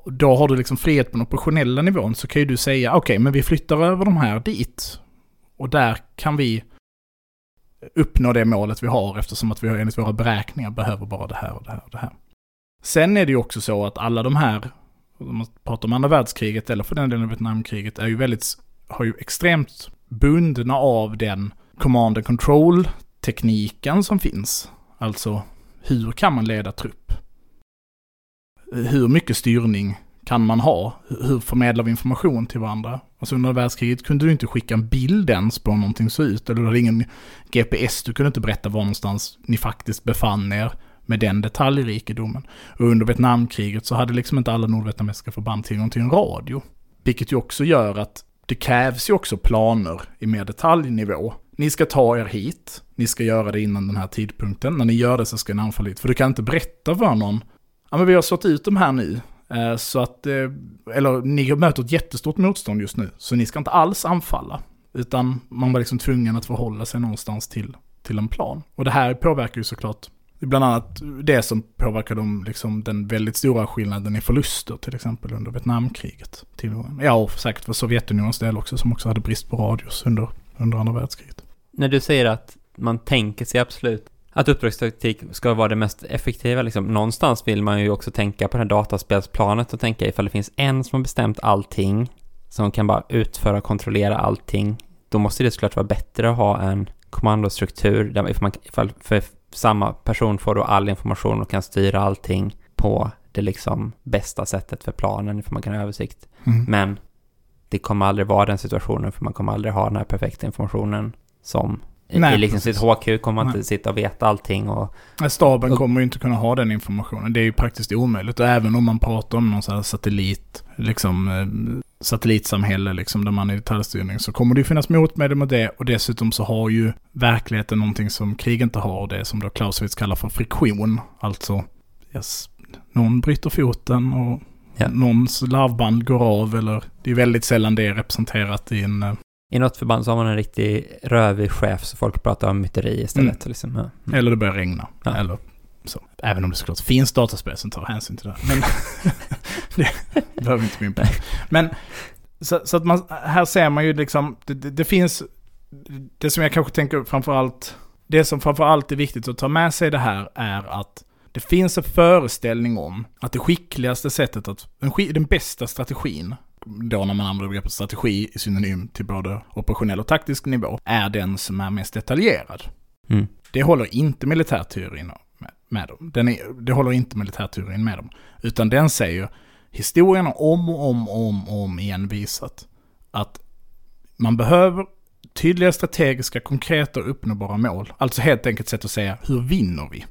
då har du liksom frihet på den operationella nivån så kan ju du säga okej, okay, men vi flyttar över de här dit. Och där kan vi uppnå det målet vi har eftersom att vi enligt våra beräkningar behöver bara det här och det här och det här. Sen är det ju också så att alla de här, om man pratar om andra världskriget eller för den delen Vietnamkriget, är ju väldigt, har ju extremt bundna av den command and control tekniken som finns. Alltså, hur kan man leda trupp? hur mycket styrning kan man ha? Hur förmedlar vi information till varandra? Alltså under världskriget kunde du inte skicka en bild ens på hur någonting såg ut. Eller du hade ingen GPS, du kunde inte berätta var någonstans ni faktiskt befann er med den detaljrikedomen. Och under Vietnamkriget så hade liksom inte alla nordvietnamesiska förband tillgång till en radio. Vilket ju också gör att det krävs ju också planer i mer detaljnivå. Ni ska ta er hit, ni ska göra det innan den här tidpunkten. När ni gör det så ska ni anfalla hit. För du kan inte berätta för någon ja men vi har slått ut de här nu. Eh, så att, eh, eller ni möter ett jättestort motstånd just nu, så ni ska inte alls anfalla. Utan man var liksom tvungen att förhålla sig någonstans till, till en plan. Och det här påverkar ju såklart bland annat det som påverkar dem, liksom den väldigt stora skillnaden i förluster till exempel under Vietnamkriget. Till, ja, och säkert för Sovjetunionens del också som också hade brist på radios under, under andra världskriget. När du säger att man tänker sig absolut att uppdragstaktik ska vara det mest effektiva. Liksom. Någonstans vill man ju också tänka på det här dataspelsplanet och tänka ifall det finns en som har bestämt allting, som kan bara utföra och kontrollera allting, då måste det såklart vara bättre att ha en kommandostruktur där ifall, man, ifall för samma person får då all information och kan styra allting på det liksom bästa sättet för planen, för man kan ha översikt. Mm. Men det kommer aldrig vara den situationen, för man kommer aldrig ha den här perfekta informationen som i, Nej, i liksom precis. sitt HQ kommer man Nej. inte sitta och veta allting och... Staben Och- kommer ju inte kunna ha den informationen. Det är ju praktiskt omöjligt. Och även om man pratar om någon sån här satellit, liksom eh, satellitsamhälle liksom där man är i detaljstyrning så kommer det ju finnas motmedel mot det och dessutom så har ju verkligheten någonting som krig inte har och det som då Clausewitz kallar för friktion. Alltså, yes, någon bryter foten och Ja. någons larvband går av eller det är väldigt sällan det är representerat i en... eh, I något förband så har man en riktig rövig chef så folk pratar om myteri istället. Liksom. Ja. Mm. Eller det börjar regna. Ja. Eller så. Även om det såklart finns dataspel som tar hänsyn till det. Men det behöver vi inte gå in på. Men så, så att man, här ser man ju liksom, det, det, det finns, det som jag kanske tänker framförallt, det som framförallt är viktigt att ta med sig det här är att det finns en föreställning om att det skickligaste sättet att, den, den bästa strategin, då när man använder begreppet strategi i synonym till både operationell och taktisk nivå, är den som är mest detaljerad. Mm. Det håller inte militärteorin med, dem. Den är, det håller inte militärteorin med dem. Utan den säger, historien har om och om och om, om igen visat att man behöver tydliga strategiska, konkreta och uppnåbara mål. Alltså helt enkelt sätt att säga, hur vinner vi?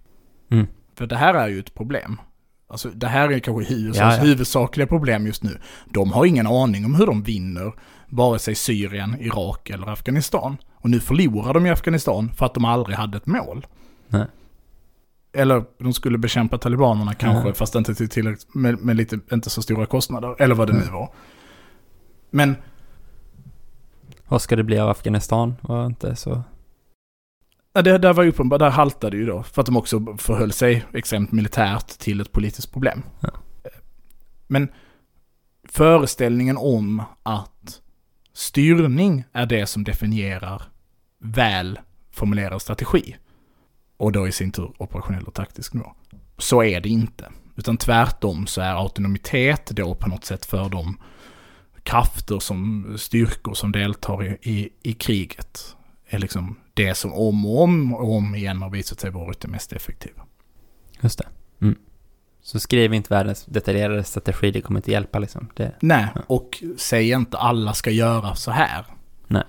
Mm. För det här är ju ett problem. Alltså det här är kanske USAs Ja, ja. huvudsakliga problem just nu. De har ingen aning om hur de vinner vare sig Syrien, Irak eller Afghanistan. Och nu förlorar de i Afghanistan för att de aldrig hade ett mål. Nej. Eller de skulle bekämpa talibanerna kanske, Ja. fast inte till tillräckligt, med, med lite, inte så stora kostnader. Eller vad det nu Mm. var. Men Vad ska det bli av Afghanistan? Var inte så... Ja, det där var uppenbart, där haltade ju då. För att de också förhöll sig extremt militärt till ett politiskt problem. Ja. Men föreställningen om att styrning är det som definierar väl formulerad strategi. Och då i sin tur operationell och taktisk nivå. Så är det inte. Utan tvärtom så är autonomitet då på något sätt för de krafter som styrkor som deltar i, i, i kriget är liksom det som om och om och om igen har visat sig varit det mest effektiva. Just det. Mm. Så skriv inte världens detaljerade strategi, det kommer inte hjälpa liksom. Det... Nej, Ja. och säg inte alla ska göra så här. Nej.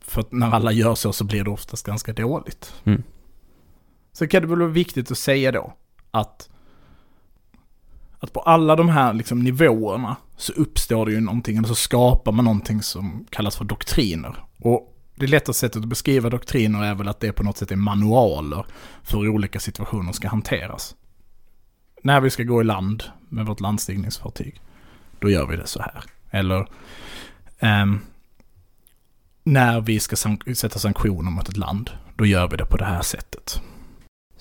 För när alla gör så så blir det oftast ganska dåligt. Mm. Så kan det väl vara viktigt att säga då att, att på alla de här liksom nivåerna så uppstår det ju någonting, eller så skapar man någonting som kallas för doktriner. Och det lättaste sättet att beskriva doktriner är väl att det på något sätt är manualer för hur olika situationer ska hanteras. När vi ska gå i land med vårt landstigningsfartyg, då gör vi det så här. Eller um, när vi ska sank- sätta sanktioner mot ett land, då gör vi det på det här sättet.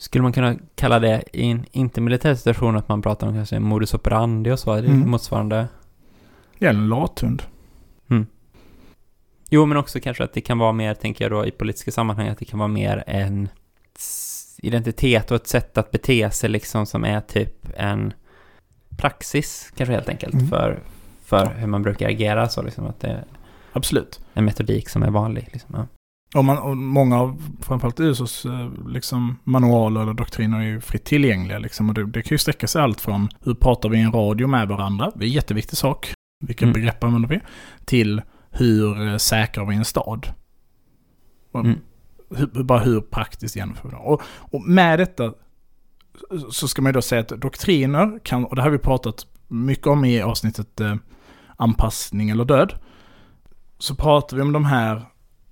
Skulle man kunna kalla det i en inte-militär situation att man pratar om kanske modus operandi och så? Är det Mm. motsvarande? Är en lathund. Jo, men också kanske att det kan vara mer, tänker jag då, i politiska sammanhang, att det kan vara mer en identitet och ett sätt att bete sig liksom som är typ en praxis, kanske helt enkelt, Mm. för, för Ja. hur man brukar agera så liksom, att det är Absolut. en metodik som är vanlig liksom. Ja. Och, man, och många av framförallt USAs eh, liksom, manualer eller doktriner är ju fritt tillgängliga. Liksom, och det, det kan ju sträcka sig allt från hur pratar vi i en radio med varandra, det är en jätteviktig sak, vilka Mm. begrepp använder vi, till hur eh, säkrar vi en stad. Och, Mm. hur, bara hur praktiskt genomför vi det. Och, och med detta så ska man ju då säga att doktriner kan, och det har vi pratat mycket om i avsnittet eh, anpassning eller död, så pratar vi om de här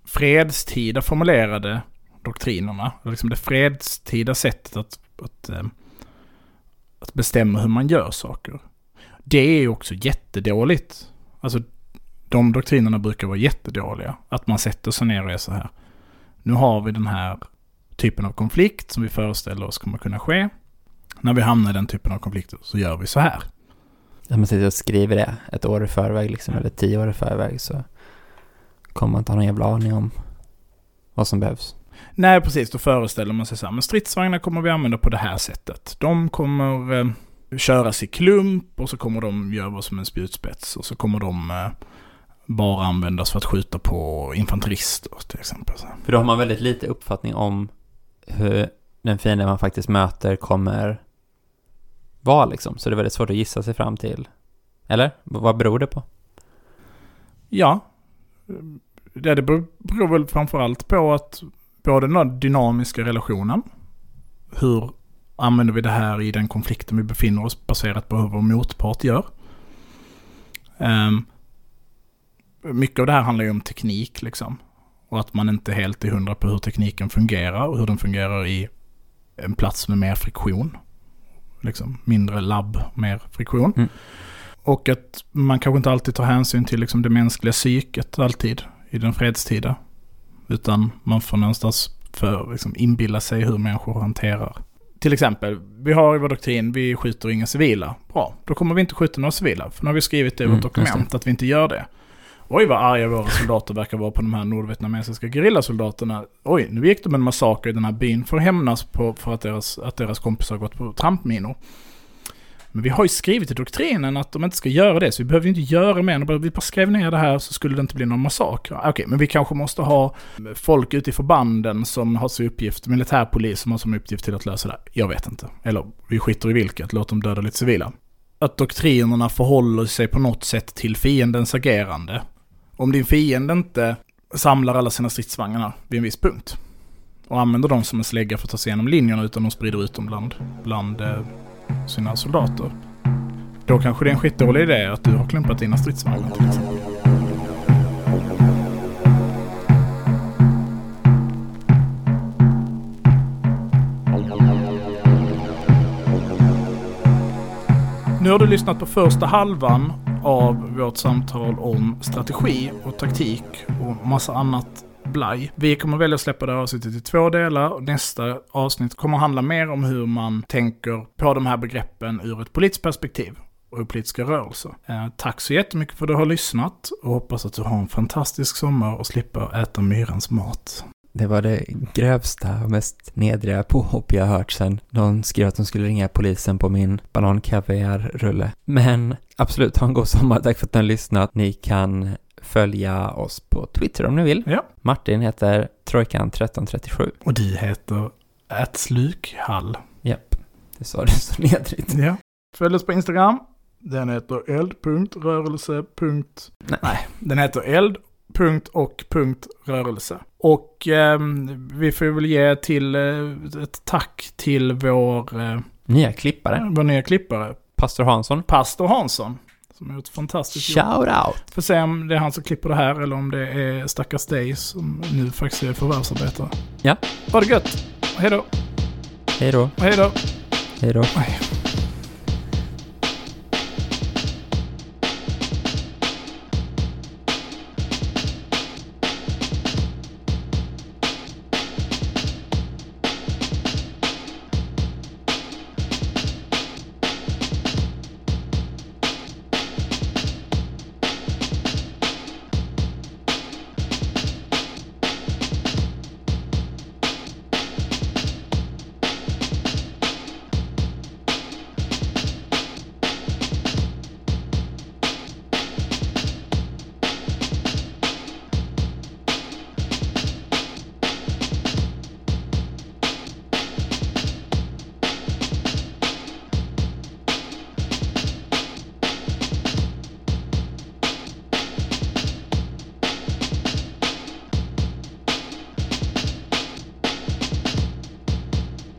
fredstida formulerade doktrinerna, liksom det fredstida sättet att, att, eh, att bestämma hur man gör saker. Det är ju också jättedåligt. Alltså de doktrinerna brukar vara jättedåliga. Att man sätter sig ner och är så här. Nu har vi den här typen av konflikt som vi föreställer oss kommer kunna ske. När vi hamnar i den typen av konflikter så gör vi så här. Att man sitter och skriver det ett år i förväg liksom, eller tio år i förväg så kommer inte ha någon jävla aning om vad som behövs. Nej, precis. Då föreställer man sig så här, men stridsvagnar kommer vi använda på det här sättet. De kommer eh, köras i klump och så kommer de göra som en spjutspets och så kommer de eh, bara användas för att skjuta på infanterister till exempel. För då har man väldigt lite uppfattning om hur den fiende man faktiskt möter kommer vara liksom. Så det är väldigt svårt att gissa sig fram till. Eller? Vad beror det på? Ja, det, beror beror väl framförallt på att både den här dynamiska relationen. Hur använder vi det här i den konflikten vi befinner oss baserat på hur vår motpart gör. Um, mycket av det här handlar ju om teknik liksom. Och att man inte helt är hundra på hur tekniken fungerar och hur den fungerar i en plats med mer friktion. Liksom mindre labb, mer friktion. Mm. Och att man kanske inte alltid tar hänsyn till liksom det mänskliga psyket alltid i den fredstida. Utan man får någonstans för liksom inbilla sig hur människor hanterar. Till exempel, vi har i vår doktrin, vi skjuter inga civila. Bra, då kommer vi inte skjuta några civila. För nu har vi skrivit det i Mm, vårt just dokument att vi inte gör det. Oj vad arga våra soldater verkar vara på de här nordvietnamesiska gerillasoldaterna. Oj, nu gick de en massaker i den här byn för att hämnas på för att deras, att deras kompisar har gått på trampminor. Men vi har ju skrivit i doktrinen att de inte ska göra det, så vi behöver ju inte göra mer. än bara- Vi bara skrev ner det här så skulle det inte bli någon massaker. Ah, okej, men vi kanske måste ha folk ute i förbanden som har som uppgift, militärpolis som har som uppgift till att lösa det. Jag vet inte. Eller vi skiter i vilket, låt dem döda lite civila. Att doktrinerna förhåller sig på något sätt till fiendens agerande. Om din fiende inte samlar alla sina stridsvagnar vid en viss punkt och använder dem som en slägga för att ta sig igenom linjerna utan de sprider ut dem bland, bland eh, sina soldater. Då kanske det är en skitdålig idé att du har klumpat dina stridsvagnar till exempel. Nu har du lyssnat på första halvan av vårt samtal om strategi och taktik och massa annat blaj. Vi kommer välja att släppa det här avsnittet i två delar. och Nästa avsnitt kommer handla mer om hur man tänker på de här begreppen ur ett politiskt perspektiv och politiska rörelser. Eh, tack så jättemycket för att du har lyssnat och hoppas att du har en fantastisk sommar och slipper äta myrans mat. Det var det grövsta och mest nedriga påhopp jag hört sen någon skrev att de skulle ringa polisen på min banankaviar-rulle. Men absolut, ha en god sommar. Tack för att ni har lyssnat. Ni kan följa oss på Twitter om ni vill. Ja. Martin heter Trojkan1337. Och du heter Ätslukhall. Japp, det sa du så nedrigt. Ja. Följ oss på Instagram. Den heter eld.rörelse. Nej. Den heter eld. Punkt och punkt rörelse. Och ehm, vi får väl ge till eh, ett tack till vår, eh, Nya klippare. vår nya klippare, Pastor Hansson. Pastor Hansson. Som har gjort ett fantastiskt jobb. Shout out! Får se om det är han som klipper det här eller om det är stackars dig som nu faktiskt är förvärvsarbetare. Ja. Ha det gött! Hej då! Hej då, Hej då! hej då.